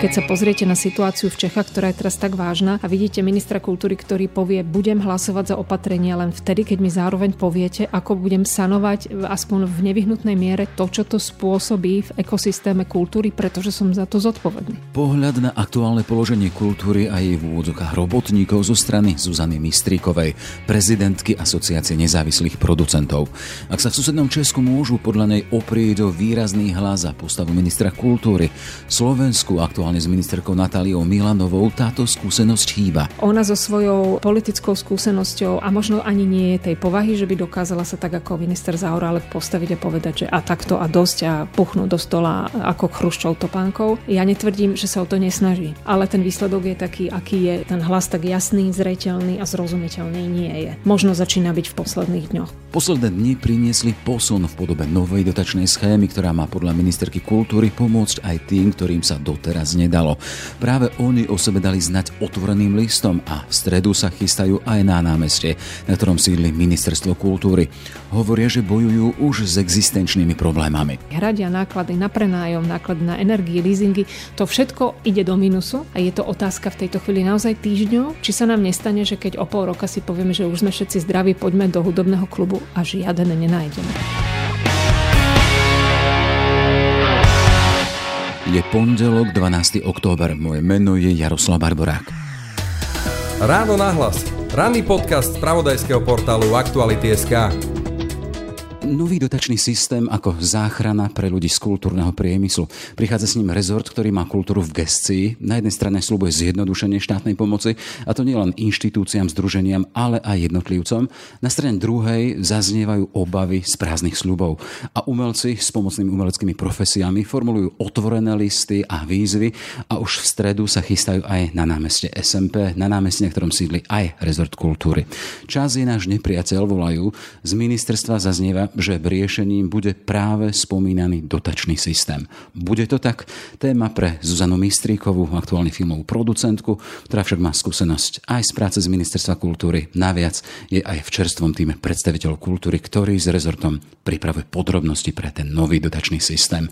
Keď sa pozriete na situáciu v Čechách, ktorá je teraz tak vážna a vidíte ministra kultúry, ktorý povie, budem hlasovať za opatrenia len vtedy, keď mi zároveň poviete, ako budem sanovať aspoň v nevyhnutnej miere to, čo to spôsobí v ekosystéme kultúry, pretože som za to zodpovedný. Pohľad na aktuálne položenie kultúry a jej v úvodzokách robotníkov zo strany Zuzany Mistríkovej, prezidentky Asociácie nezávislých producentov. Ak sa v susednom Česku môžu podľa nej oprieť do výrazný hlas za postavu ministra kultúry, Slovensku aktuálne aktuálne s ministerkou Natáliou Milanovou táto skúsenosť chýba. Ona so svojou politickou skúsenosťou a možno ani nie je tej povahy, že by dokázala sa tak ako minister Zaura ale postaviť a povedať, že a takto a dosť a puchnúť do stola ako chruščov topánkou. Ja netvrdím, že sa o to nesnaží, ale ten výsledok je taký, aký je. Ten hlas tak jasný, zreteľný a zrozumiteľný nie je. Možno začína byť v posledných dňoch. Posledné dni priniesli posun v podobe novej dotačnej schémy, ktorá má podľa ministerky kultúry pomôcť aj tým, ktorým sa doteraz nedalo. Práve oni o sebe dali znať otvoreným listom a v stredu sa chystajú aj na námestie, na ktorom sídli Ministerstvo kultúry. Hovoria, že bojujú už s existenčnými problémami. Hradia náklady na prenájom, náklady na energie, leasingy, to všetko ide do minusu a je to otázka v tejto chvíli naozaj týždňov, či sa nám nestane, že keď o pol roka si povieme, že už sme všetci zdraví, poďme do hudobného klubu a žiaden nenájdeme. Je pondelok 12. október. Moje meno je Jaroslav Barborák. Ráno nahlas. Ranný podcast z pravodajského portálu Aktuality.sk. Nový dotačný systém ako záchrana pre ľudí z kultúrneho priemyslu. Prichádza s ním rezort, ktorý má kultúru v gestii. Na jednej strane slúbuje zjednodušenie štátnej pomoci, a to nielen inštitúciám, združeniam, ale aj jednotlivcom. Na strane druhej zaznievajú obavy z prázdnych slubov. A umelci s pomocnými umeleckými profesiami formulujú otvorené listy a výzvy a už v stredu sa chystajú aj na námeste SMP, na námeste, na ktorom sídli aj rezort kultúry. Čas je náš nepriateľ, volajú. Z ministerstva zaznieva, že riešením bude práve spomínaný dotačný systém. Bude to tak? Téma pre Zuzanu Mistríkovú, aktuálny filmovú producentku, ktorá však má skúsenosť aj z práce z Ministerstva kultúry. Naviac je aj v čerstvom týme predstaviteľov kultúry, ktorý s rezortom pripravuje podrobnosti pre ten nový dotačný systém.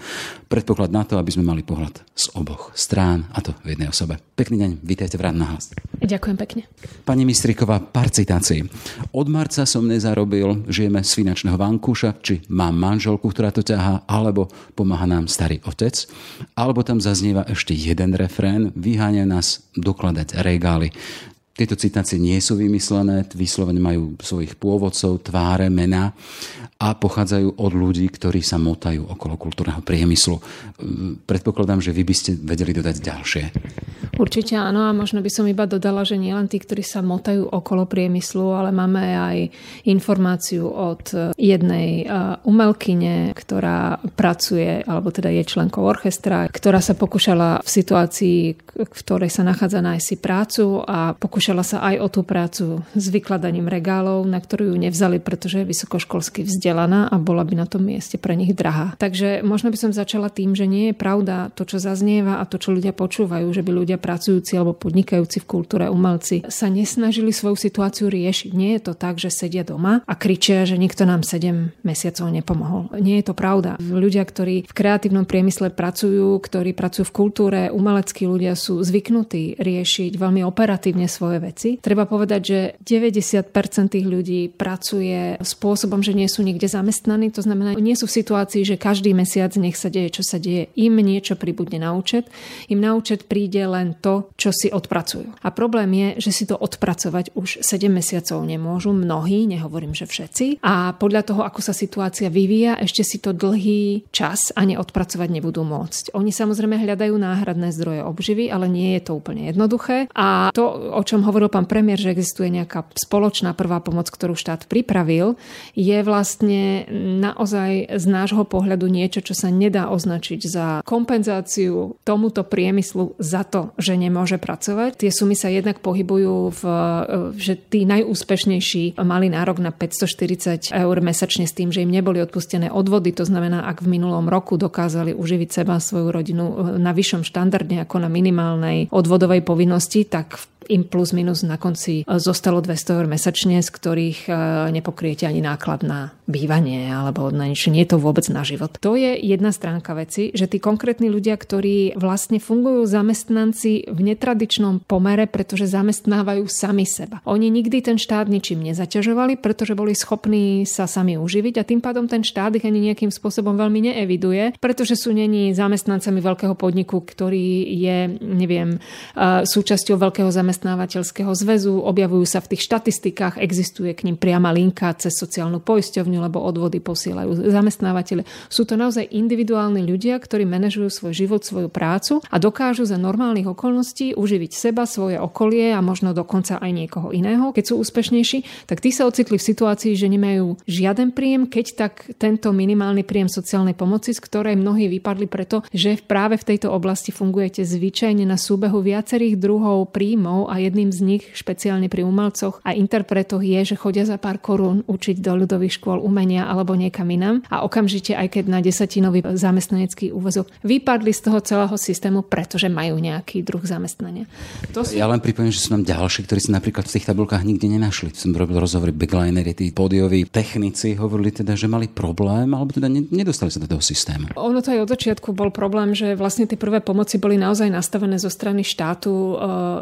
Predpoklad na to, aby sme mali pohľad z oboch strán, a to v jednej osobe. Pekný deň, vítajte v Rád na hlas. Ďakujem pekne. Pani Mistríková, pár citácií. Od marca som nezarobil, žijeme z finančného vanku, skúša, či mám manželku, ktorá to ťahá, alebo pomáha nám starý otec. Alebo tam zaznieva ešte jeden refrén, vyháňa nás dokladať regály. Tieto citácie nie sú vymyslené, vyslovene majú svojich pôvodcov, tváre, mená a pochádzajú od ľudí, ktorí sa motajú okolo kultúrneho priemyslu. Predpokladám, že vy by ste vedeli dodať ďalšie. Určite áno a možno by som iba dodala, že nielen tí, ktorí sa motajú okolo priemyslu, ale máme aj informáciu od jednej umelkyne, ktorá pracuje, alebo teda je členkou orchestra, ktorá sa pokúšala v situácii, v ktorej sa nachádza nájsť si prácu a pokúšala pokúšala sa aj o tú prácu s vykladaním regálov, na ktorú ju nevzali, pretože je vysokoškolsky vzdelaná a bola by na tom mieste pre nich drahá. Takže možno by som začala tým, že nie je pravda to, čo zaznieva a to, čo ľudia počúvajú, že by ľudia pracujúci alebo podnikajúci v kultúre, umelci sa nesnažili svoju situáciu riešiť. Nie je to tak, že sedia doma a kričia, že nikto nám 7 mesiacov nepomohol. Nie je to pravda. Ľudia, ktorí v kreatívnom priemysle pracujú, ktorí pracujú v kultúre, umeleckí ľudia sú zvyknutí riešiť veľmi operatívne svoje veci. Treba povedať, že 90% tých ľudí pracuje spôsobom, že nie sú nikde zamestnaní, to znamená, nie sú v situácii, že každý mesiac nech sa deje, čo sa deje. Im niečo pribudne na účet, im na účet príde len to, čo si odpracujú. A problém je, že si to odpracovať už 7 mesiacov nemôžu, mnohí, nehovorím, že všetci. A podľa toho, ako sa situácia vyvíja, ešte si to dlhý čas ani odpracovať nebudú môcť. Oni samozrejme hľadajú náhradné zdroje obživy, ale nie je to úplne jednoduché. A to, o čom hovoril pán premiér, že existuje nejaká spoločná prvá pomoc, ktorú štát pripravil, je vlastne naozaj z nášho pohľadu niečo, čo sa nedá označiť za kompenzáciu tomuto priemyslu za to, že nemôže pracovať. Tie sumy sa jednak pohybujú v, že tí najúspešnejší mali nárok na 540 eur mesačne s tým, že im neboli odpustené odvody. To znamená, ak v minulom roku dokázali uživiť seba svoju rodinu na vyššom štandarde ako na minimálnej odvodovej povinnosti, tak im plus minus na konci zostalo 200 eur mesačne, z ktorých e, nepokriete ani náklad na bývanie alebo na niečo, nie je to vôbec na život. To je jedna stránka veci, že tí konkrétni ľudia, ktorí vlastne fungujú zamestnanci v netradičnom pomere, pretože zamestnávajú sami seba. Oni nikdy ten štát ničím nezaťažovali, pretože boli schopní sa sami uživiť a tým pádom ten štát ich ani nejakým spôsobom veľmi neeviduje, pretože sú není zamestnancami veľkého podniku, ktorý je, neviem, súčasťou veľkého zamestnávateľského zväzu, objavujú sa v tých štatistikách, existuje k ním priama linka cez sociálnu poisťovňu, lebo odvody posielajú zamestnávateľe. Sú to naozaj individuálni ľudia, ktorí manažujú svoj život, svoju prácu a dokážu za normálnych okolností uživiť seba, svoje okolie a možno dokonca aj niekoho iného. Keď sú úspešnejší, tak tí sa ocitli v situácii, že nemajú žiaden príjem, keď tak tento minimálny príjem sociálnej pomoci, z ktorej mnohí vypadli preto, že práve v tejto oblasti fungujete zvyčajne na súbehu viacerých druhov príjmov a jedným z nich, špeciálne pri umelcoch a interpretoch, je, že chodia za pár korún učiť do ľudových škôl umenia alebo niekam inám a okamžite, aj keď na desatinový zamestnanecký úvezok, vypadli z toho celého systému, pretože majú nejaký druh zamestnania. To sú... Ja len pripomínam, že sú nám ďalší, ktorí si napríklad v tých tabulkách nikde nenašli. Som robil rozhovory backlinery, tí pódioví technici hovorili teda, že mali problém, alebo teda nedostali sa do toho systému. Ono to aj od začiatku bol problém, že vlastne tie prvé pomoci boli naozaj nastavené zo strany štátu e,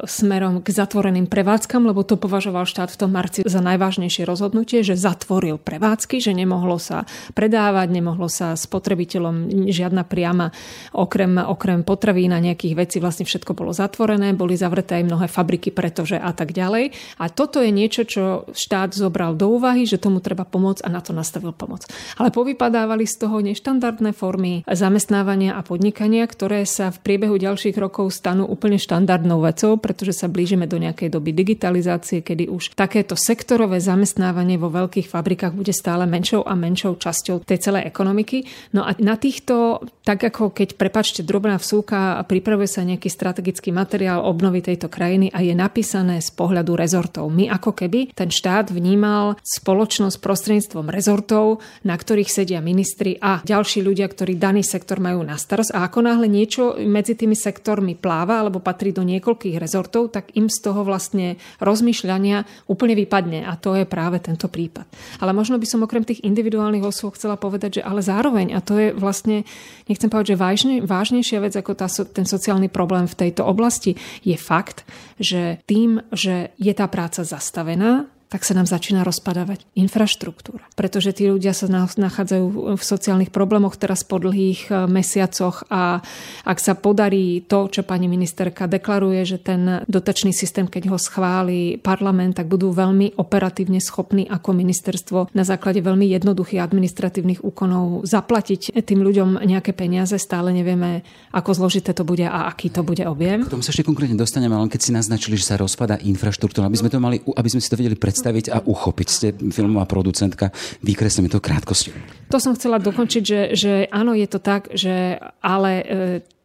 smerom k zatvoreným prevádzkam, lebo to považoval štát v tom marci za najvážnejšie rozhodnutie, že zatvoril prevádzky, že nemohlo sa predávať, nemohlo sa spotrebiteľom žiadna priama okrem, okrem potravín a nejakých vecí vlastne všetko bolo zatvorené, boli zavreté aj mnohé fabriky, pretože a tak ďalej. A toto je niečo, čo štát zobral do úvahy, že tomu treba pomôcť a na to nastavil pomoc. Ale povypadávali z toho neštandardné formy zamestnávania a podnikania, ktoré sa v priebehu ďalších rokov stanú úplne štandardnou vecou, pretože sa blížime do nejakej doby digitalizácie, kedy už takéto sektorové zamestnávanie vo veľkých fabrikách bude stále menšou a menšou časťou tej celej ekonomiky. No a na týchto, tak ako keď, prepačte, drobná vsúka pripravuje sa nejaký strategický materiál obnovy tejto krajiny a je napísané z pohľadu rezortov. My ako keby ten štát vnímal spoločnosť prostredníctvom rezortov, na ktorých sedia ministri a ďalší ľudia, ktorí daný sektor majú na starosť. A ako náhle niečo medzi tými sektormi pláva alebo patrí do niekoľkých rezortov, tak im z toho vlastne rozmýšľania úplne vypadne. A to je práve tento prípad. Ale možno by som okrem tých individuálnych osôb chcela povedať, že ale zároveň, a to je vlastne, nechcem povedať, že vážne, vážnejšia vec ako tá, ten sociálny problém v tejto oblasti, je fakt, že tým, že je tá práca zastavená, tak sa nám začína rozpadávať infraštruktúra. Pretože tí ľudia sa nachádzajú v sociálnych problémoch teraz po dlhých e, mesiacoch a ak sa podarí to, čo pani ministerka deklaruje, že ten dotačný systém, keď ho schváli parlament, tak budú veľmi operatívne schopní ako ministerstvo na základe veľmi jednoduchých administratívnych úkonov zaplatiť tým ľuďom nejaké peniaze. Stále nevieme, ako zložité to bude a aký to bude objem. K tomu sa ešte konkrétne dostaneme, len keď si naznačili, že sa rozpada infraštruktúra, aby sme to mali, aby sme si to vedeli predstaviť predstaviť a uchopiť. Ste filmová producentka, vykreslíme to krátkosti. To som chcela dokončiť, že, že áno, je to tak, že ale e,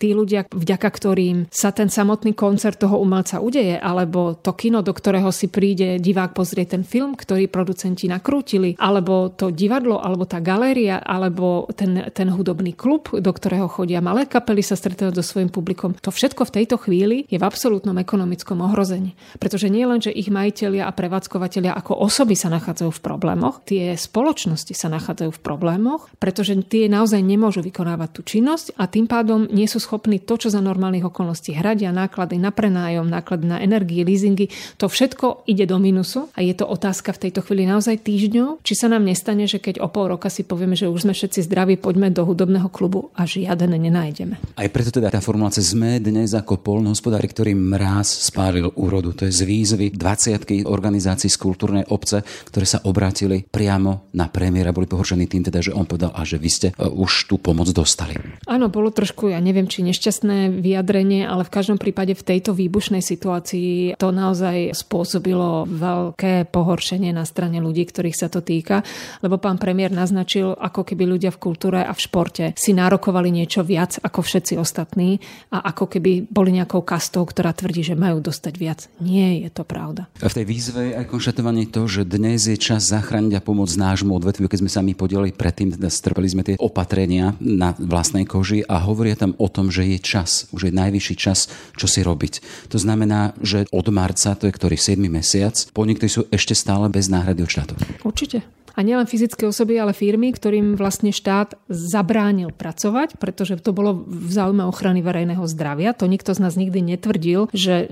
tí ľudia, vďaka ktorým sa ten samotný koncert toho umelca udeje, alebo to kino, do ktorého si príde divák pozrieť ten film, ktorý producenti nakrútili, alebo to divadlo, alebo tá galéria, alebo ten, ten hudobný klub, do ktorého chodia malé kapely, sa stretávajú so svojím publikom. To všetko v tejto chvíli je v absolútnom ekonomickom ohrození. Pretože nie len, že ich majiteľia a prevádzkovateľia ako osoby sa nachádzajú v problémoch, tie spoločnosti sa nachádzajú v problémoch, pretože tie naozaj nemôžu vykonávať tú činnosť a tým pádom nie sú schopní to, čo za normálnych okolností hradia, náklady na prenájom, náklady na energie, leasingy, to všetko ide do minusu a je to otázka v tejto chvíli naozaj týždňov, či sa nám nestane, že keď o pol roka si povieme, že už sme všetci zdraví, poďme do hudobného klubu a žiaden nenájdeme. Aj preto teda tá formulácia sme dnes ako polnohospodári, ktorý mráz spálil úrodu. To je z výzvy 20 organizácií z kultúrnej obce, ktoré sa obrátili priamo na premiéra, boli pohoršení tým teda, že on povedal, a že vy ste uh, už tú pomoc dostali. Áno, bolo trošku, ja neviem, či nešťastné vyjadrenie, ale v každom prípade v tejto výbušnej situácii to naozaj spôsobilo veľké pohoršenie na strane ľudí, ktorých sa to týka, lebo pán premiér naznačil, ako keby ľudia v kultúre a v športe si nárokovali niečo viac ako všetci ostatní a ako keby boli nejakou kastou, ktorá tvrdí, že majú dostať viac. Nie je to pravda. A v tej výzve aj konštatovanie to, že dnes je čas zachrániť a pomôcť nášmu odvetviu, keď sme sa my podielali predtým, strpeli sme tie opatrenia na vlastnej koži a hovoria tam o tom, že je čas, už je najvyšší čas, čo si robiť. To znamená, že od marca, to je ktorý 7 mesiac, podniky sú ešte stále bez náhrady od štátu. Určite. A nielen fyzické osoby, ale firmy, ktorým vlastne štát zabránil pracovať, pretože to bolo v záujme ochrany verejného zdravia. To nikto z nás nikdy netvrdil, že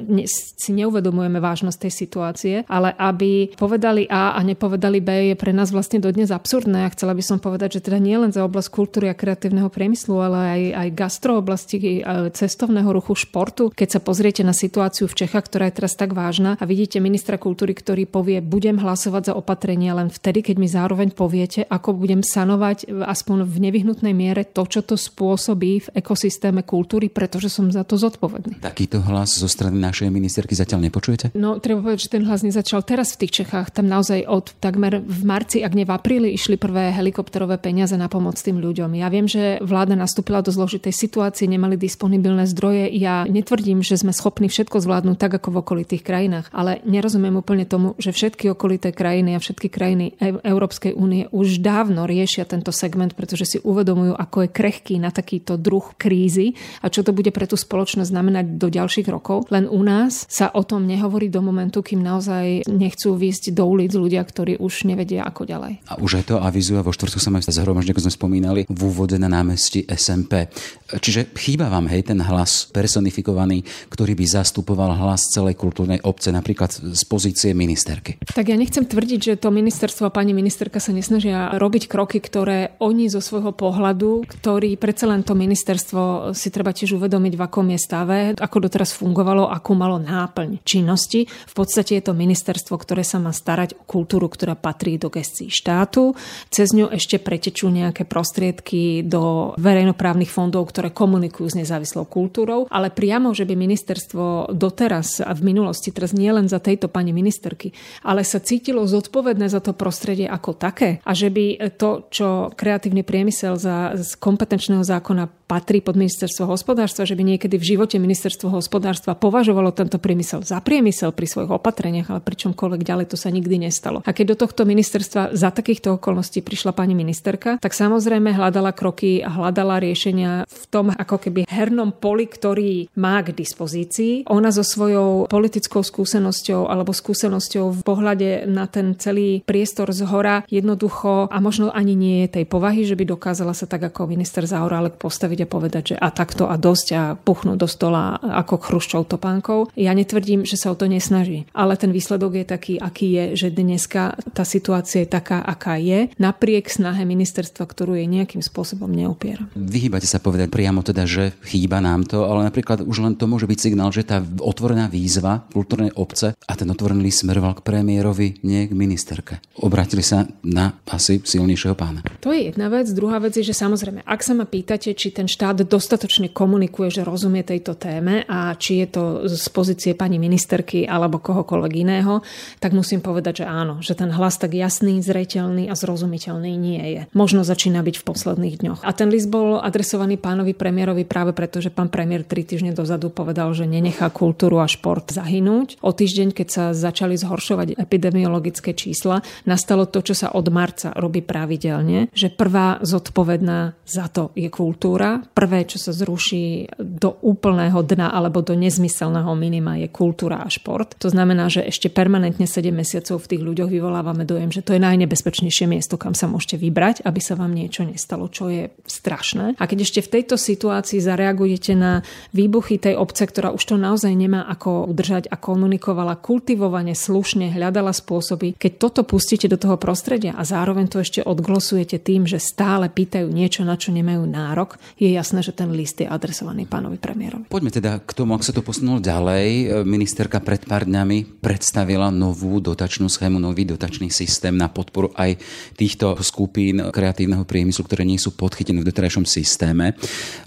si neuvedomujeme vážnosť tej situácie, ale aby povedali A a nepovedali B je pre nás vlastne dodnes absurdné. A chcela by som povedať, že teda nie len za oblasť kultúry a kreatívneho priemyslu, ale aj, aj gastro oblasti, cestovného ruchu, športu. Keď sa pozriete na situáciu v Čechách, ktorá je teraz tak vážna a vidíte ministra kultúry, ktorý povie, budem hlasovať za opatrenia len vtedy, keď mi zároveň poviete, ako budem sanovať aspoň v nevyhnutnej miere to, čo to spôsobí v ekosystéme kultúry, pretože som za to zodpovedný. Takýto hlas zo strany našej ministerky zatiaľ nepočujete? No, treba povedať, že ten hlas nezačal teraz v tých Čechách. Tam naozaj od takmer v marci, ak nie v apríli, išli prvé helikopterové peniaze na pomoc tým ľuďom. Ja viem, že vláda nastúpila do zložitej situácie, nemali disponibilné zdroje. Ja netvrdím, že sme schopní všetko zvládnuť tak, ako v okolitých krajinách, ale nerozumiem úplne tomu, že všetky okolité krajiny a všetky krajiny Európskej únie už dávno riešia tento segment, pretože si uvedomujú, ako je krehký na takýto druh krízy a čo to bude pre tú spoločnosť znamenať do ďalších rokov. Len u nás sa o tom nehovorí do momentu, kým naozaj nechcú výjsť do ulic ľudia, ktorí už nevedia ako ďalej. A už aj to avizuje vo štvrtku sa zhromaždenie, ako sme spomínali, v úvode na námestí SMP. Čiže chýba vám, hej, ten hlas personifikovaný, ktorý by zastupoval hlas celej kultúrnej obce, napríklad z pozície ministerky. Tak ja nechcem tvrdiť, že to ministerstvo a pani ministerka sa nesnažia robiť kroky, ktoré oni zo svojho pohľadu, ktorý predsa len to ministerstvo si treba tiež uvedomiť, v akom je stave, ako doteraz fungovalo, akú malo náplň činnosti. V podstate je to ministerstvo, ktoré sa má starať o kultúru, ktorá patrí do gestii štátu. Cez ňu ešte pretečú nejaké prostriedky do verejnoprávnych fondov, ktoré komunikujú s nezávislou kultúrou, ale priamo, že by ministerstvo doteraz a v minulosti, teraz nie len za tejto pani ministerky, ale sa cítilo zodpovedné za to prostredie ako také a že by to, čo kreatívny priemysel za, z kompetenčného zákona patrí pod ministerstvo hospodárstva, že by niekedy v živote ministerstvo hospodárstva považovalo tento priemysel za priemysel pri svojich opatreniach, ale pričomkoľvek ďalej to sa nikdy nestalo. A keď do tohto ministerstva za takýchto okolností prišla pani ministerka, tak samozrejme hľadala kroky a hľadala riešenia v tom ako keby hernom poli, ktorý má k dispozícii. Ona so svojou politickou skúsenosťou alebo skúsenosťou v pohľade na ten celý priestor z hora jednoducho a možno ani nie je tej povahy, že by dokázala sa tak ako minister Zaorálek postaviť a povedať, že a takto a dosť a puchnúť do stola ako chruščov topánkov. Ja netvrdím, že sa o to nesnaží, ale ten výsledok je taký, aký je, že dneska tá situácia je taká, aká je, napriek snahe ministerstva, ktorú jej nejakým spôsobom neupiera. Vyhýbate sa povedať priamo teda, že chýba nám to, ale napríklad už len to môže byť signál, že tá otvorená výzva kultúrnej obce a ten otvorený smeroval k premiérovi, nie k ministerke. Obratili sa na asi silnejšieho pána. To je jedna vec. Druhá vec je, že samozrejme, ak sa ma pýtate, či ten štát dostatočne komunikuje, že rozumie tejto téme a či je to z pozície pani ministerky alebo kohokoľvek iného, tak musím povedať, že áno, že ten hlas tak jasný, zreteľný a zrozumiteľný nie je. Možno začína byť v posledných dňoch. A ten list bol adresovaný pánovi premiérovi práve preto, že pán premiér tri týždne dozadu povedal, že nenechá kultúru a šport zahynúť. O týždeň, keď sa začali zhoršovať epidemiologické čísla, nastalo to, čo sa od marca robí pravidelne, že prvá zodpovedná za to je kultúra. Prvé, čo sa zruší do úplného dna alebo do nezmyselného minima je kultúra a šport. To znamená, že ešte permanentne 7 mesiacov v tých ľuďoch vyvolávame dojem, že to je najnebezpečnejšie miesto, kam sa môžete vybrať, aby sa vám niečo nestalo, čo je strašné. A keď ešte v tejto situácii zareagujete na výbuchy tej obce, ktorá už to naozaj nemá ako udržať a komunikovala kultivovane, slušne, hľadala spôsoby, keď toto pustíte do toho prostredia a zároveň to ešte odglosujete tým, že stále pýtajú niečo, na čo nemajú nárok, je jasné, že ten list je adresovaný pánovi premiérovi. Poďme teda k tomu, ak sa to posunulo ďalej. Ministerka pred pár dňami predstavila novú dotačnú schému, nový dotačný systém na podporu aj týchto skupín kreatívneho priemyslu, ktoré nie sú podchytené v doterajšom systéme.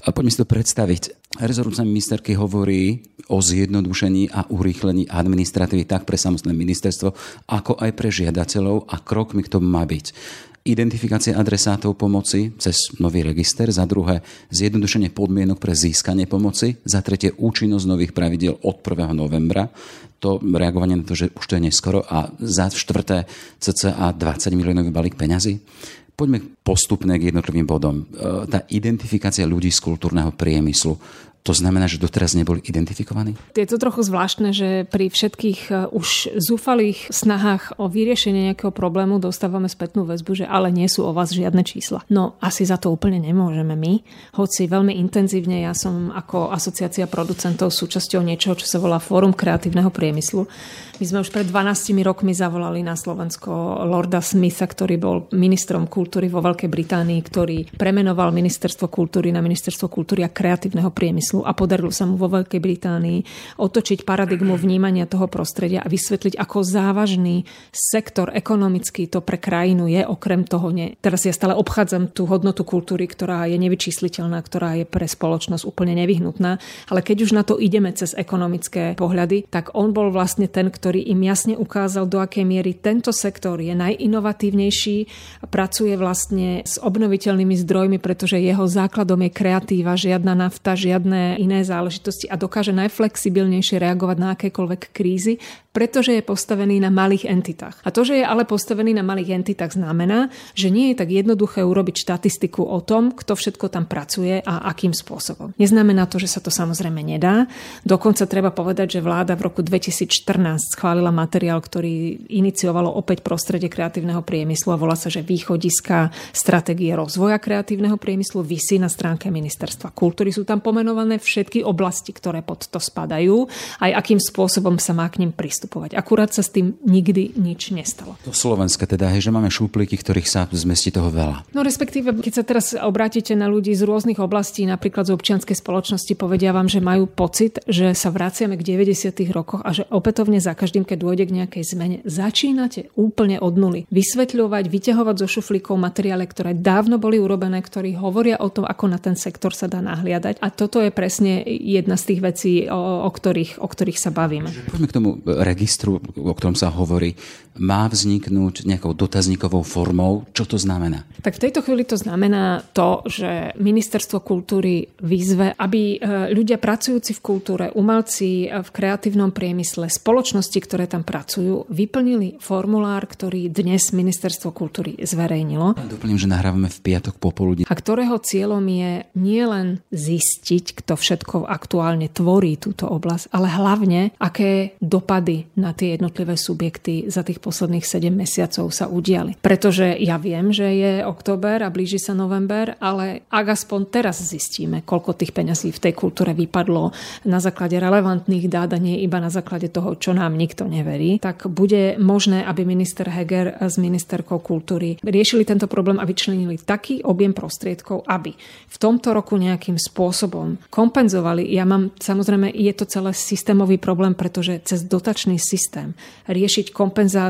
Poďme si to predstaviť. Rezortná ministerky hovorí o zjednodušení a urýchlení administratívy tak pre samotné ministerstvo, ako aj pre žiadateľov a krokmi k tomu má byť identifikácia adresátov pomoci cez nový register, za druhé zjednodušenie podmienok pre získanie pomoci, za tretie účinnosť nových pravidiel od 1. novembra, to reagovanie na to, že už to je neskoro a za štvrté cca 20 miliónový balík peňazí. Poďme postupne k jednotlivým bodom. E, tá identifikácia ľudí z kultúrneho priemyslu. To znamená, že doteraz neboli identifikovaní? Je to trochu zvláštne, že pri všetkých e, už zúfalých snahách o vyriešenie nejakého problému dostávame spätnú väzbu, že ale nie sú o vás žiadne čísla. No asi za to úplne nemôžeme my, hoci veľmi intenzívne ja som ako asociácia producentov súčasťou niečoho, čo sa volá Fórum kreatívneho priemyslu. My sme už pred 12 rokmi zavolali na Slovensko Lorda Smitha, ktorý bol ministrom kultúry vo Veľkej Británii, ktorý premenoval ministerstvo kultúry na ministerstvo kultúry a kreatívneho priemyslu a podarilo sa mu vo Veľkej Británii otočiť paradigmu vnímania toho prostredia a vysvetliť, ako závažný sektor ekonomický to pre krajinu je, okrem toho nie. Teraz ja stále obchádzam tú hodnotu kultúry, ktorá je nevyčísliteľná, ktorá je pre spoločnosť úplne nevyhnutná, ale keď už na to ideme cez ekonomické pohľady, tak on bol vlastne ten, ktorý im jasne ukázal, do akej miery tento sektor je najinovatívnejší, pracuje vlastne s obnoviteľnými zdrojmi, pretože jeho základom je kreatíva, žiadna nafta, žiadne iné záležitosti a dokáže najflexibilnejšie reagovať na akékoľvek krízy, pretože je postavený na malých entitách. A to, že je ale postavený na malých entitách, znamená, že nie je tak jednoduché urobiť štatistiku o tom, kto všetko tam pracuje a akým spôsobom. Neznamená to, že sa to samozrejme nedá. Dokonca treba povedať, že vláda v roku 2014 schválila materiál, ktorý iniciovalo opäť prostredie kreatívneho priemyslu a volá sa, že východiska stratégie rozvoja kreatívneho priemyslu vysí na stránke ministerstva kultúry. Sú tam pomenované všetky oblasti, ktoré pod to spadajú, aj akým spôsobom sa má k ním pristupovať. Akurát sa s tým nikdy nič nestalo. To Slovenska teda, je, že máme šuplíky, ktorých sa zmestí toho veľa. No respektíve, keď sa teraz obrátite na ľudí z rôznych oblastí, napríklad z občianskej spoločnosti, povedia vám, že majú pocit, že sa vraciame k 90. rokoch a že opätovne za každým, keď dôjde k nejakej zmene, začínate úplne od nuly. Vysvetľovať, vyťahovať zo šuflíkov materiály, ktoré dávno boli urobené, ktorí hovoria o tom, ako na ten sektor sa dá nahliadať. A toto je presne jedna z tých vecí, o, o, ktorých, o ktorých sa bavíme. Poďme k tomu registru, o ktorom sa hovorí, má vzniknúť nejakou dotazníkovou formou. Čo to znamená? Tak v tejto chvíli to znamená to, že Ministerstvo kultúry vyzve, aby e, ľudia pracujúci v kultúre, umelci v kreatívnom priemysle, spoločnosti, ktoré tam pracujú, vyplnili formulár, ktorý dnes Ministerstvo kultúry zverejnilo. Doplním, že nahrávame v piatok popoludne. A ktorého cieľom je nielen zistiť, kto všetko aktuálne tvorí túto oblasť, ale hlavne, aké dopady na tie jednotlivé subjekty za tých posledných 7 mesiacov sa udiali. Pretože ja viem, že je október a blíži sa november, ale ak aspoň teraz zistíme, koľko tých peňazí v tej kultúre vypadlo na základe relevantných dát a nie iba na základe toho, čo nám nikto neverí, tak bude možné, aby minister Heger s ministerkou kultúry riešili tento problém a vyčlenili taký objem prostriedkov, aby v tomto roku nejakým spôsobom kompenzovali. Ja mám, samozrejme, je to celé systémový problém, pretože cez dotačný systém. Riešiť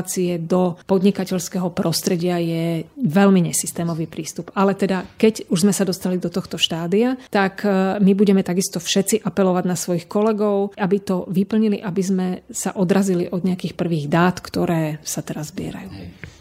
kompenzácie do podnikateľského prostredia je veľmi nesystémový prístup. Ale teda, keď už sme sa dostali do tohto štádia, tak e, my budeme takisto všetci apelovať na svojich kolegov, aby to vyplnili, aby sme sa odrazili od nejakých prvých dát, ktoré sa teraz zbierajú.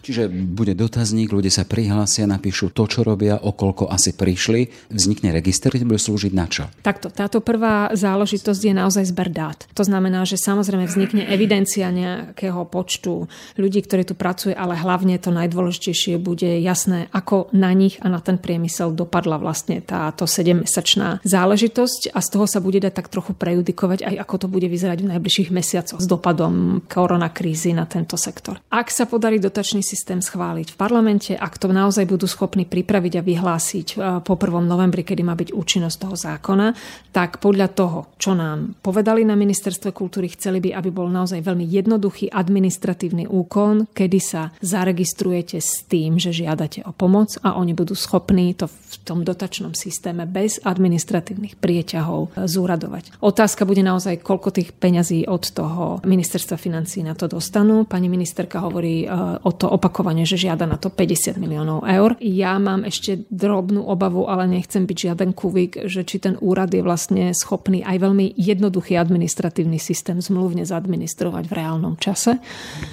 Čiže bude dotazník, ľudia sa prihlásia, napíšu to, čo robia, okolko asi prišli, vznikne register, ktorý bude slúžiť na čo? Takto, táto prvá záležitosť je naozaj zber dát. To znamená, že samozrejme vznikne evidencia nejakého počtu ľudí, ktorí tu pracujú, ale hlavne to najdôležitejšie bude jasné, ako na nich a na ten priemysel dopadla vlastne táto 7-mesačná záležitosť a z toho sa bude dať tak trochu prejudikovať aj ako to bude vyzerať v najbližších mesiacoch s dopadom koronakrízy na tento sektor. Ak sa podarí dotačný systém schváliť v parlamente, ak to naozaj budú schopní pripraviť a vyhlásiť e, po 1. novembri, kedy má byť účinnosť toho zákona, tak podľa toho, čo nám povedali na ministerstve kultúry, chceli by, aby bol naozaj veľmi jednoduchý administratívny úkon, kedy sa zaregistrujete s tým, že žiadate o pomoc a oni budú schopní to v tom dotačnom systéme bez administratívnych prieťahov e, zúradovať. Otázka bude naozaj, koľko tých peňazí od toho ministerstva financí na to dostanú. Pani ministerka hovorí e, o to opakovane, že žiada na to 50 miliónov eur. Ja mám ešte drobnú obavu, ale nechcem byť žiaden kuvik, že či ten úrad je vlastne schopný aj veľmi jednoduchý administratívny systém zmluvne zadministrovať v reálnom čase.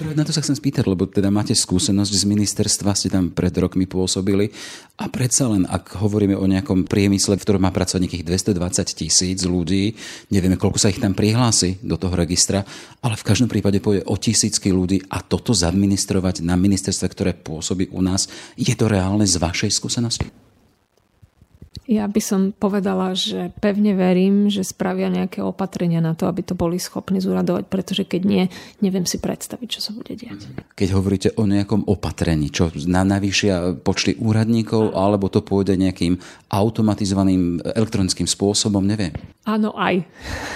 Na to sa chcem spýtať, lebo teda máte skúsenosť z ministerstva, ste tam pred rokmi pôsobili a predsa len, ak hovoríme o nejakom priemysle, v ktorom má pracovať nejakých 220 tisíc ľudí, nevieme, koľko sa ich tam prihlási do toho registra, ale v každom prípade pôjde o tisícky ľudí a toto zadministrovať na ministerstve, ktoré pôsobí u nás. Je to reálne z vašej skúsenosti? Ja by som povedala, že pevne verím, že spravia nejaké opatrenia na to, aby to boli schopní zúradovať, pretože keď nie, neviem si predstaviť, čo sa bude diať. Keď hovoríte o nejakom opatrení, čo na navýšia počty úradníkov, alebo to pôjde nejakým automatizovaným elektronickým spôsobom, neviem. Áno, aj.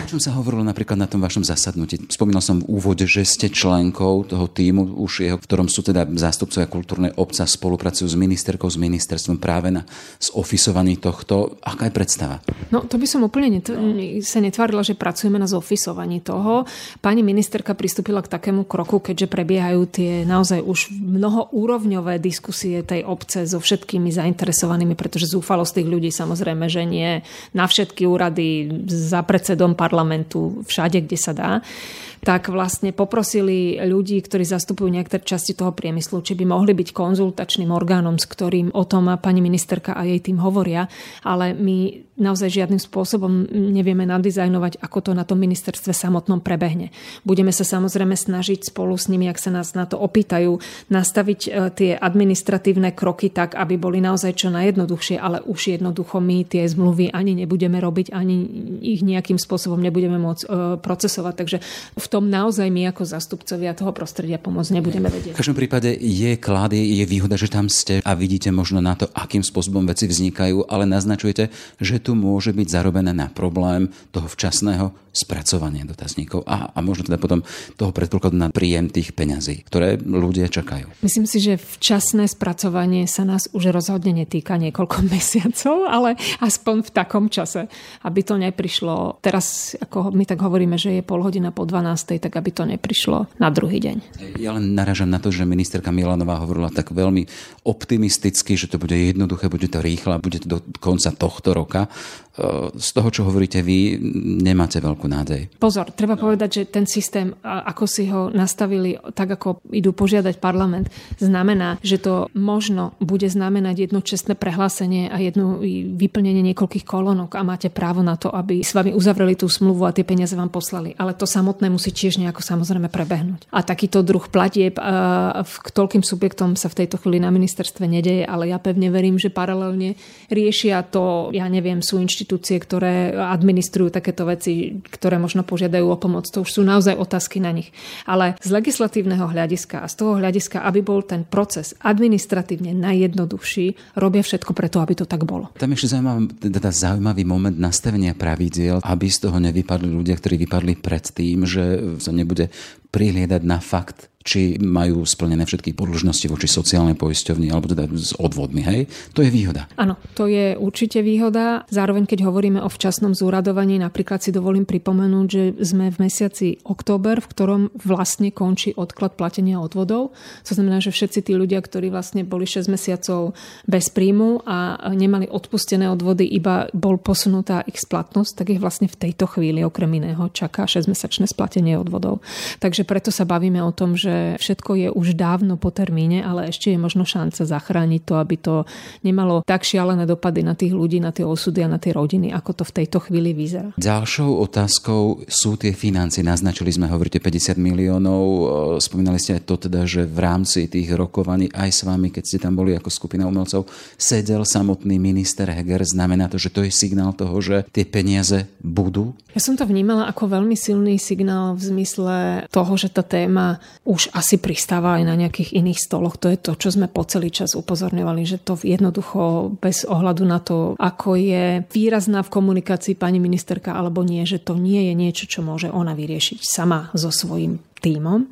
O čom sa hovorilo napríklad na tom vašom zasadnutí? Spomínal som v úvode, že ste členkou toho týmu, už jeho, v ktorom sú teda zástupcovia kultúrnej obca, spolupracujú s ministerkou, s ministerstvom práve na zofisovaní tohto. Aká je predstava? No, to by som úplne net- sa netvárila, že pracujeme na zofisovaní toho. Pani ministerka pristúpila k takému kroku, keďže prebiehajú tie naozaj už mnohoúrovňové diskusie tej obce so všetkými zainteresovanými, pretože zúfalosť tých ľudí samozrejme, že nie na všetky úrady za predsedom parlamentu, všade, kde sa dá tak vlastne poprosili ľudí, ktorí zastupujú niektoré časti toho priemyslu, či by mohli byť konzultačným orgánom, s ktorým o tom pani ministerka a jej tým hovoria, ale my naozaj žiadnym spôsobom nevieme nadizajnovať, ako to na tom ministerstve samotnom prebehne. Budeme sa samozrejme snažiť spolu s nimi, ak sa nás na to opýtajú, nastaviť e, tie administratívne kroky tak, aby boli naozaj čo najjednoduchšie, ale už jednoducho my tie zmluvy ani nebudeme robiť, ani ich nejakým spôsobom nebudeme môcť e, procesovať. Takže v tom naozaj my ako zastupcovia toho prostredia pomôcť nebudeme vedieť. V každom prípade je klády, je výhoda, že tam ste a vidíte možno na to, akým spôsobom veci vznikajú, ale naznačujete, že tu môže byť zarobené na problém toho včasného spracovania dotazníkov a, a možno teda potom toho predpokladu na príjem tých peňazí, ktoré ľudia čakajú. Myslím si, že včasné spracovanie sa nás už rozhodne netýka niekoľko mesiacov, ale aspoň v takom čase, aby to neprišlo teraz, ako my tak hovoríme, že je pol hodina po 12, tak aby to neprišlo na druhý deň. Ja len naražam na to, že ministerka Milanová hovorila tak veľmi optimisticky, že to bude jednoduché, bude to rýchle, bude to do konca tohto roka z toho, čo hovoríte vy, nemáte veľkú nádej. Pozor, treba povedať, že ten systém, ako si ho nastavili, tak ako idú požiadať parlament, znamená, že to možno bude znamenať jedno čestné prehlásenie a jedno vyplnenie niekoľkých kolónok a máte právo na to, aby s vami uzavreli tú smluvu a tie peniaze vám poslali. Ale to samotné musí tiež nejako samozrejme prebehnúť. A takýto druh platieb v toľkým subjektom sa v tejto chvíli na ministerstve nedeje, ale ja pevne verím, že paralelne riešia to, ja neviem, sú inštitúcie ktoré administrujú takéto veci, ktoré možno požiadajú o pomoc. To už sú naozaj otázky na nich. Ale z legislatívneho hľadiska a z toho hľadiska, aby bol ten proces administratívne najjednoduchší, robia všetko preto, aby to tak bolo. Tam ešte zaujímavý, teda zaujímavý moment nastavenia pravidiel, aby z toho nevypadli ľudia, ktorí vypadli pred tým, že sa nebude prihliadať na fakt, či majú splnené všetky podložnosti voči sociálnej poisťovni alebo teda s odvodmi. Hej? To je výhoda. Áno, to je určite výhoda. Zároveň, keď hovoríme o včasnom zúradovaní, napríklad si dovolím pripomenúť, že sme v mesiaci október, v ktorom vlastne končí odklad platenia odvodov. To znamená, že všetci tí ľudia, ktorí vlastne boli 6 mesiacov bez príjmu a nemali odpustené odvody, iba bol posunutá ich splatnosť, tak ich vlastne v tejto chvíli okrem iného čaká 6-mesačné splatenie odvodov. Takže preto sa bavíme o tom, že všetko je už dávno po termíne, ale ešte je možno šanca zachrániť to, aby to nemalo tak šialené dopady na tých ľudí, na tie osudy a na tie rodiny, ako to v tejto chvíli vyzerá. Ďalšou otázkou sú tie financie. Naznačili sme, hovoríte 50 miliónov. Spomínali ste aj to teda, že v rámci tých rokovaní aj s vami, keď ste tam boli ako skupina umelcov, sedel samotný minister Heger. Znamená to, že to je signál toho, že tie peniaze budú? Ja som to vnímala ako veľmi silný signál v zmysle toho, že tá téma už asi pristáva aj na nejakých iných stoloch. To je to, čo sme po celý čas upozorňovali, že to jednoducho bez ohľadu na to, ako je výrazná v komunikácii pani ministerka alebo nie, že to nie je niečo, čo môže ona vyriešiť sama so svojím tímom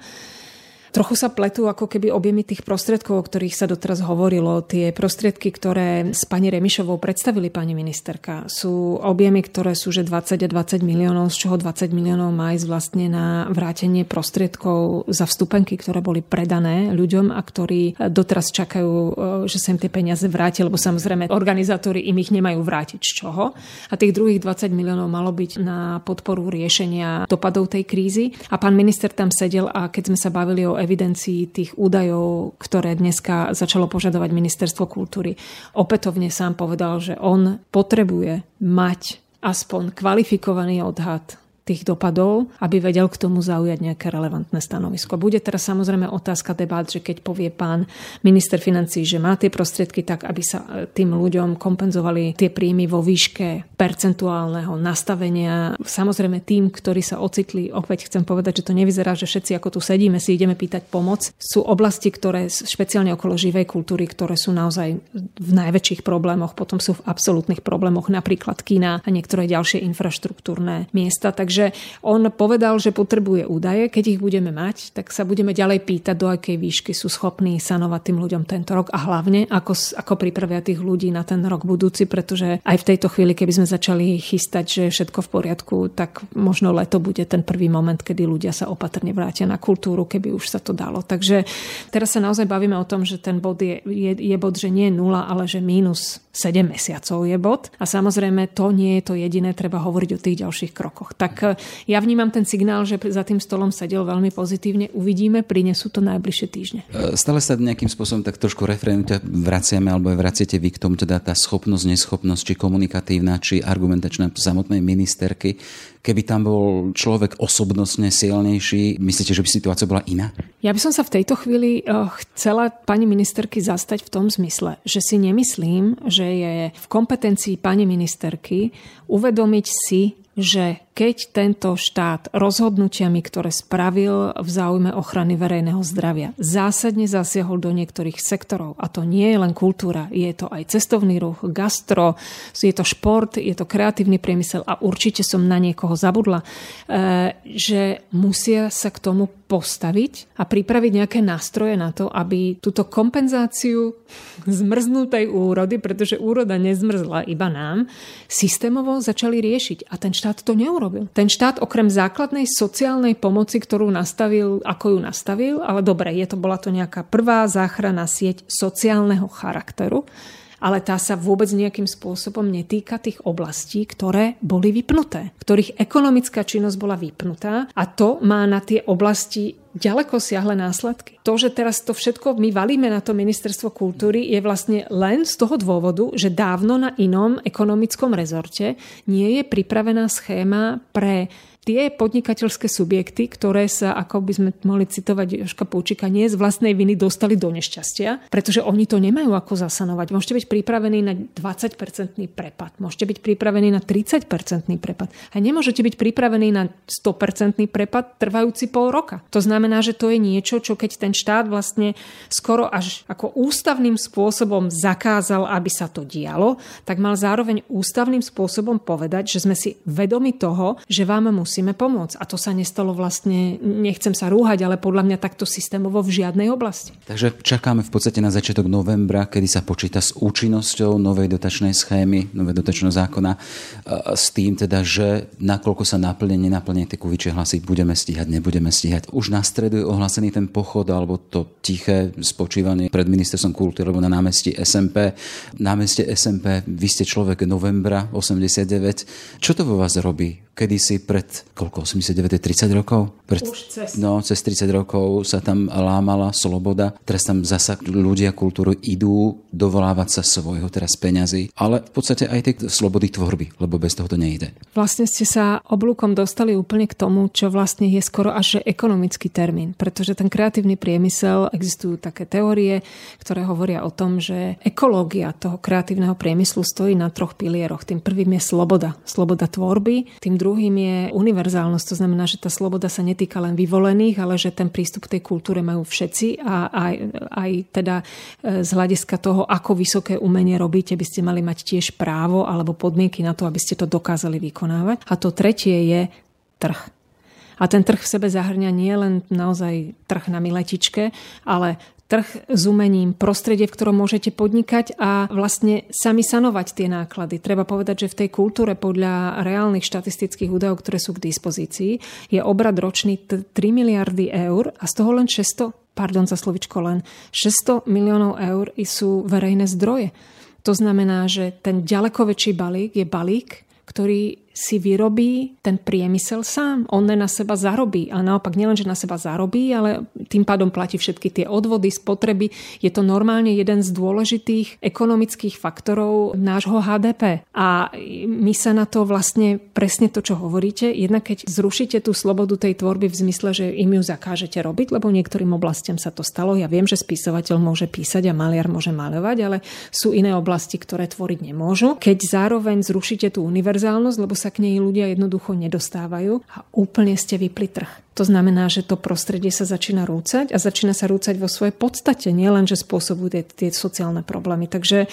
Trochu sa pletú ako keby objemy tých prostriedkov, o ktorých sa doteraz hovorilo. Tie prostriedky, ktoré s pani Remišovou predstavili pani ministerka, sú objemy, ktoré sú že 20 a 20 miliónov, z čoho 20 miliónov má ísť vlastne na vrátenie prostriedkov za vstupenky, ktoré boli predané ľuďom a ktorí doteraz čakajú, e, že sa im tie peniaze vrátia, lebo samozrejme organizátori im ich nemajú vrátiť z čoho. A tých druhých 20 miliónov malo byť na podporu riešenia dopadov tej krízy. A pán minister tam sedel a keď sme sa bavili o evidencii tých údajov, ktoré dneska začalo požadovať Ministerstvo kultúry. Opätovne sám povedal, že on potrebuje mať aspoň kvalifikovaný odhad tých dopadov, aby vedel k tomu zaujať nejaké relevantné stanovisko. Bude teraz samozrejme otázka debát, že keď povie pán minister financí, že má tie prostriedky tak, aby sa tým ľuďom kompenzovali tie príjmy vo výške percentuálneho nastavenia. Samozrejme tým, ktorí sa ocitli, opäť chcem povedať, že to nevyzerá, že všetci ako tu sedíme, si ideme pýtať pomoc. Sú oblasti, ktoré špeciálne okolo živej kultúry, ktoré sú naozaj v najväčších problémoch, potom sú v absolútnych problémoch, napríklad kina a niektoré ďalšie infraštruktúrne miesta. Takže on povedal, že potrebuje údaje. Keď ich budeme mať, tak sa budeme ďalej pýtať, do akej výšky sú schopní sanovať tým ľuďom tento rok a hlavne, ako, ako pripravia tých ľudí na ten rok budúci, pretože aj v tejto chvíli, keby sme začali chystať, že je všetko v poriadku, tak možno leto bude ten prvý moment, kedy ľudia sa opatrne vrátia na kultúru, keby už sa to dalo. Takže teraz sa naozaj bavíme o tom, že ten bod je, je, je bod, že nie je nula, ale že mínus 7 mesiacov je bod. A samozrejme to nie je to jediné, treba hovoriť o tých ďalších krokoch. Tak e, ja vnímam ten signál, že za tým stolom sedel veľmi pozitívne. Uvidíme, prinesú to najbližšie týždne. E, stále sa nejakým spôsobom tak trošku referenujte, vraciame alebo vraciate vy k tomu, teda tá schopnosť, neschopnosť, či komunikatívna, či argumentačná samotnej ministerky Keby tam bol človek osobnostne silnejší, myslíte, že by situácia bola iná? Ja by som sa v tejto chvíli eh, chcela pani ministerky zastať v tom zmysle, že si nemyslím, že je v kompetencii pani ministerky uvedomiť si, že keď tento štát rozhodnutiami, ktoré spravil v záujme ochrany verejného zdravia, zásadne zasiahol do niektorých sektorov, a to nie je len kultúra, je to aj cestovný ruch, gastro, je to šport, je to kreatívny priemysel a určite som na niekoho zabudla, eh, že musia sa k tomu postaviť a pripraviť nejaké nástroje na to, aby túto kompenzáciu zmrznutej úrody, pretože úroda nezmrzla iba nám, systémovo začali riešiť. A ten štát to neurobil. Ten štát okrem základnej sociálnej pomoci, ktorú nastavil, ako ju nastavil, ale dobre, je to, bola to nejaká prvá záchrana sieť sociálneho charakteru, ale tá sa vôbec nejakým spôsobom netýka tých oblastí, ktoré boli vypnuté, ktorých ekonomická činnosť bola vypnutá a to má na tie oblasti ďaleko siahle následky. To, že teraz to všetko my valíme na to ministerstvo kultúry, je vlastne len z toho dôvodu, že dávno na inom ekonomickom rezorte nie je pripravená schéma pre tie podnikateľské subjekty, ktoré sa, ako by sme mohli citovať Joška Púčika, nie z vlastnej viny dostali do nešťastia, pretože oni to nemajú ako zasanovať. Môžete byť pripravení na 20-percentný prepad, môžete byť pripravení na 30-percentný prepad a nemôžete byť pripravení na 100-percentný prepad trvajúci pol roka. To znamená, že to je niečo, čo keď ten štát vlastne skoro až ako ústavným spôsobom zakázal, aby sa to dialo, tak mal zároveň ústavným spôsobom povedať, že sme si vedomi toho, že vám musí musíme pomôcť. A to sa nestalo vlastne, nechcem sa rúhať, ale podľa mňa takto systémovo v žiadnej oblasti. Takže čakáme v podstate na začiatok novembra, kedy sa počíta s účinnosťou novej dotačnej schémy, novej dotačného zákona, s tým teda, že nakoľko sa naplne, nenaplne tie kuvičie hlasy, budeme stíhať, nebudeme stíhať. Už na stredu je ohlasený ten pochod alebo to tiché spočívanie pred ministerstvom kultúry alebo na námestí SMP. Námestie SMP, vy ste človek novembra 89. Čo to vo vás robí? Kedysi pred, koľko, 89, 30 rokov? Pred, Už cez. No, cez 30 rokov sa tam lámala sloboda. Teraz tam zasa ľudia kultúru idú dovolávať sa svojho teraz peňazí, ale v podstate aj tej slobody tvorby, lebo bez toho to nejde. Vlastne ste sa oblúkom dostali úplne k tomu, čo vlastne je skoro až ekonomický termín, pretože ten kreatívny priemysel, existujú také teórie, ktoré hovoria o tom, že ekológia toho kreatívneho priemyslu stojí na troch pilieroch. Tým prvým je sloboda. Sloboda tvorby, tým druhým je univerzálnosť, to znamená, že tá sloboda sa netýka len vyvolených, ale že ten prístup k tej kultúre majú všetci a aj, aj teda e, z hľadiska toho, ako vysoké umenie robíte, by ste mali mať tiež právo alebo podmienky na to, aby ste to dokázali vykonávať. A to tretie je trh. A ten trh v sebe zahrňa nie len naozaj trh na miletičke, ale trh s umením, prostredie, v ktorom môžete podnikať a vlastne sami sanovať tie náklady. Treba povedať, že v tej kultúre podľa reálnych štatistických údajov, ktoré sú k dispozícii, je obrad ročný 3 miliardy eur a z toho len 600, pardon za slovičko len, 600 miliónov eur sú verejné zdroje. To znamená, že ten ďaleko väčší balík je balík, ktorý si vyrobí ten priemysel sám. On na seba zarobí. A naopak nielen, že na seba zarobí, ale tým pádom platí všetky tie odvody, spotreby. Je to normálne jeden z dôležitých ekonomických faktorov nášho HDP. A my sa na to vlastne presne to, čo hovoríte, jednak keď zrušíte tú slobodu tej tvorby v zmysle, že im ju zakážete robiť, lebo niektorým oblastiam sa to stalo. Ja viem, že spisovateľ môže písať a maliar môže maľovať, ale sú iné oblasti, ktoré tvoriť nemôžu. Keď zároveň zrušíte tú univerzálnosť, lebo sa k nej ľudia jednoducho nedostávajú a úplne ste vypli trh. To znamená, že to prostredie sa začína rúcať a začína sa rúcať vo svojej podstate, nielen, že spôsobujú tie, tie sociálne problémy. Takže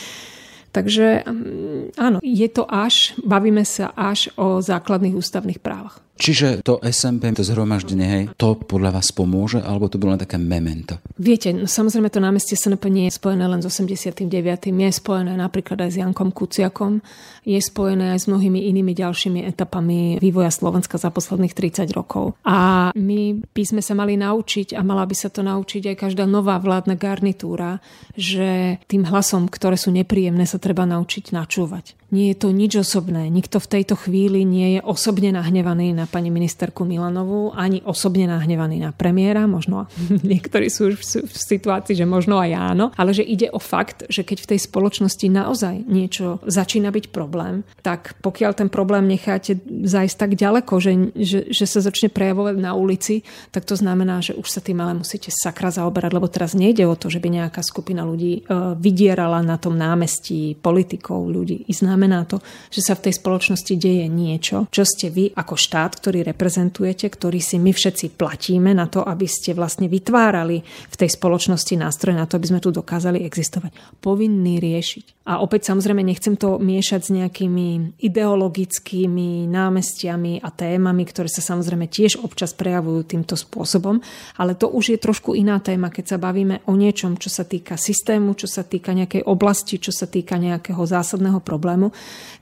Takže mm, áno, je to až, bavíme sa až o základných ústavných právach. Čiže to SMP, to zhromaždenie, to podľa vás pomôže, alebo to bolo len také memento? Viete, no, samozrejme to námestie SNP nie je spojené len s 89. Je spojené napríklad aj s Jankom Kuciakom, je spojené aj s mnohými inými ďalšími etapami vývoja Slovenska za posledných 30 rokov. A my by sme sa mali naučiť, a mala by sa to naučiť aj každá nová vládna garnitúra, že tým hlasom, ktoré sú nepríjemné, sa treba naučiť načúvať. Nie je to nič osobné. Nikto v tejto chvíli nie je osobne nahnevaný na pani ministerku Milanovú, ani osobne nahnevaný na premiéra. Možno niektorí sú už v situácii, že možno aj áno. Ale že ide o fakt, že keď v tej spoločnosti naozaj niečo začína byť problém, tak pokiaľ ten problém necháte zajsť tak ďaleko, že, že, že sa začne prejavovať na ulici, tak to znamená, že už sa tým ale musíte sakra zaoberať, lebo teraz nejde o to, že by nejaká skupina ľudí uh, vydierala na tom námestí politikov, ľudí, ísť znamená to, že sa v tej spoločnosti deje niečo, čo ste vy ako štát, ktorý reprezentujete, ktorý si my všetci platíme na to, aby ste vlastne vytvárali v tej spoločnosti nástroje na to, aby sme tu dokázali existovať. Povinný riešiť. A opäť samozrejme nechcem to miešať s nejakými ideologickými námestiami a témami, ktoré sa samozrejme tiež občas prejavujú týmto spôsobom, ale to už je trošku iná téma, keď sa bavíme o niečom, čo sa týka systému, čo sa týka nejakej oblasti, čo sa týka nejakého zásadného problému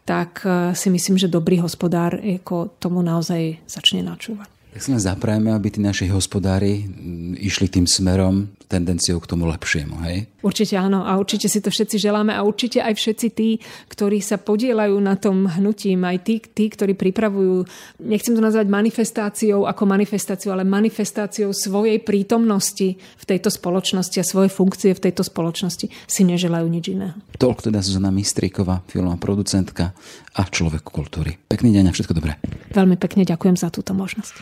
tak eh, si myslím, že dobrý hospodár ako tomu naozaj začne načúvať. Tak si len zaprajeme, aby tí naši hospodári išli tým smerom, tendenciou k tomu lepšiemu, hej? Určite áno a určite si to všetci želáme a určite aj všetci tí, ktorí sa podielajú na tom hnutím, aj tí, tí, ktorí pripravujú, nechcem to nazvať manifestáciou ako manifestáciou, ale manifestáciou svojej prítomnosti v tejto spoločnosti a svojej funkcie v tejto spoločnosti si neželajú nič iného. Toľko teda Zuzana Mistríková, filmová producentka a človek kultúry. Pekný deň a všetko dobré. Veľmi pekne ďakujem za túto možnosť.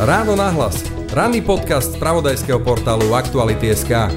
Ráno nahlas. Ranný podcast z pravodajského portálu Aktuality.sk.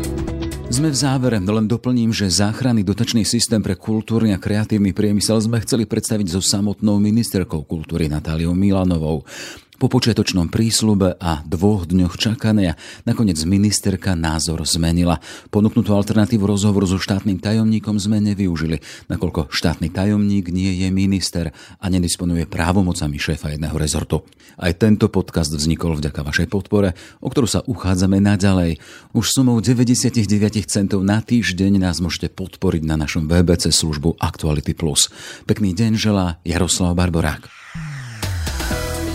Sme v závere, len doplním, že záchranný dotačný systém pre kultúrny a kreatívny priemysel sme chceli predstaviť so samotnou ministerkou kultúry Natáliou Milanovou. Po počiatočnom prísľube a dvoch dňoch čakania nakoniec ministerka názor zmenila. Ponúknutú alternatívu rozhovoru so štátnym tajomníkom sme nevyužili, nakoľko štátny tajomník nie je minister a nedisponuje právomocami šéfa jedného rezortu. Aj tento podcast vznikol vďaka vašej podpore, o ktorú sa uchádzame naďalej. Už sumou 99 centov na týždeň nás môžete podporiť na našom VBC službu Actuality Plus. Pekný deň želá Jaroslav Barborák.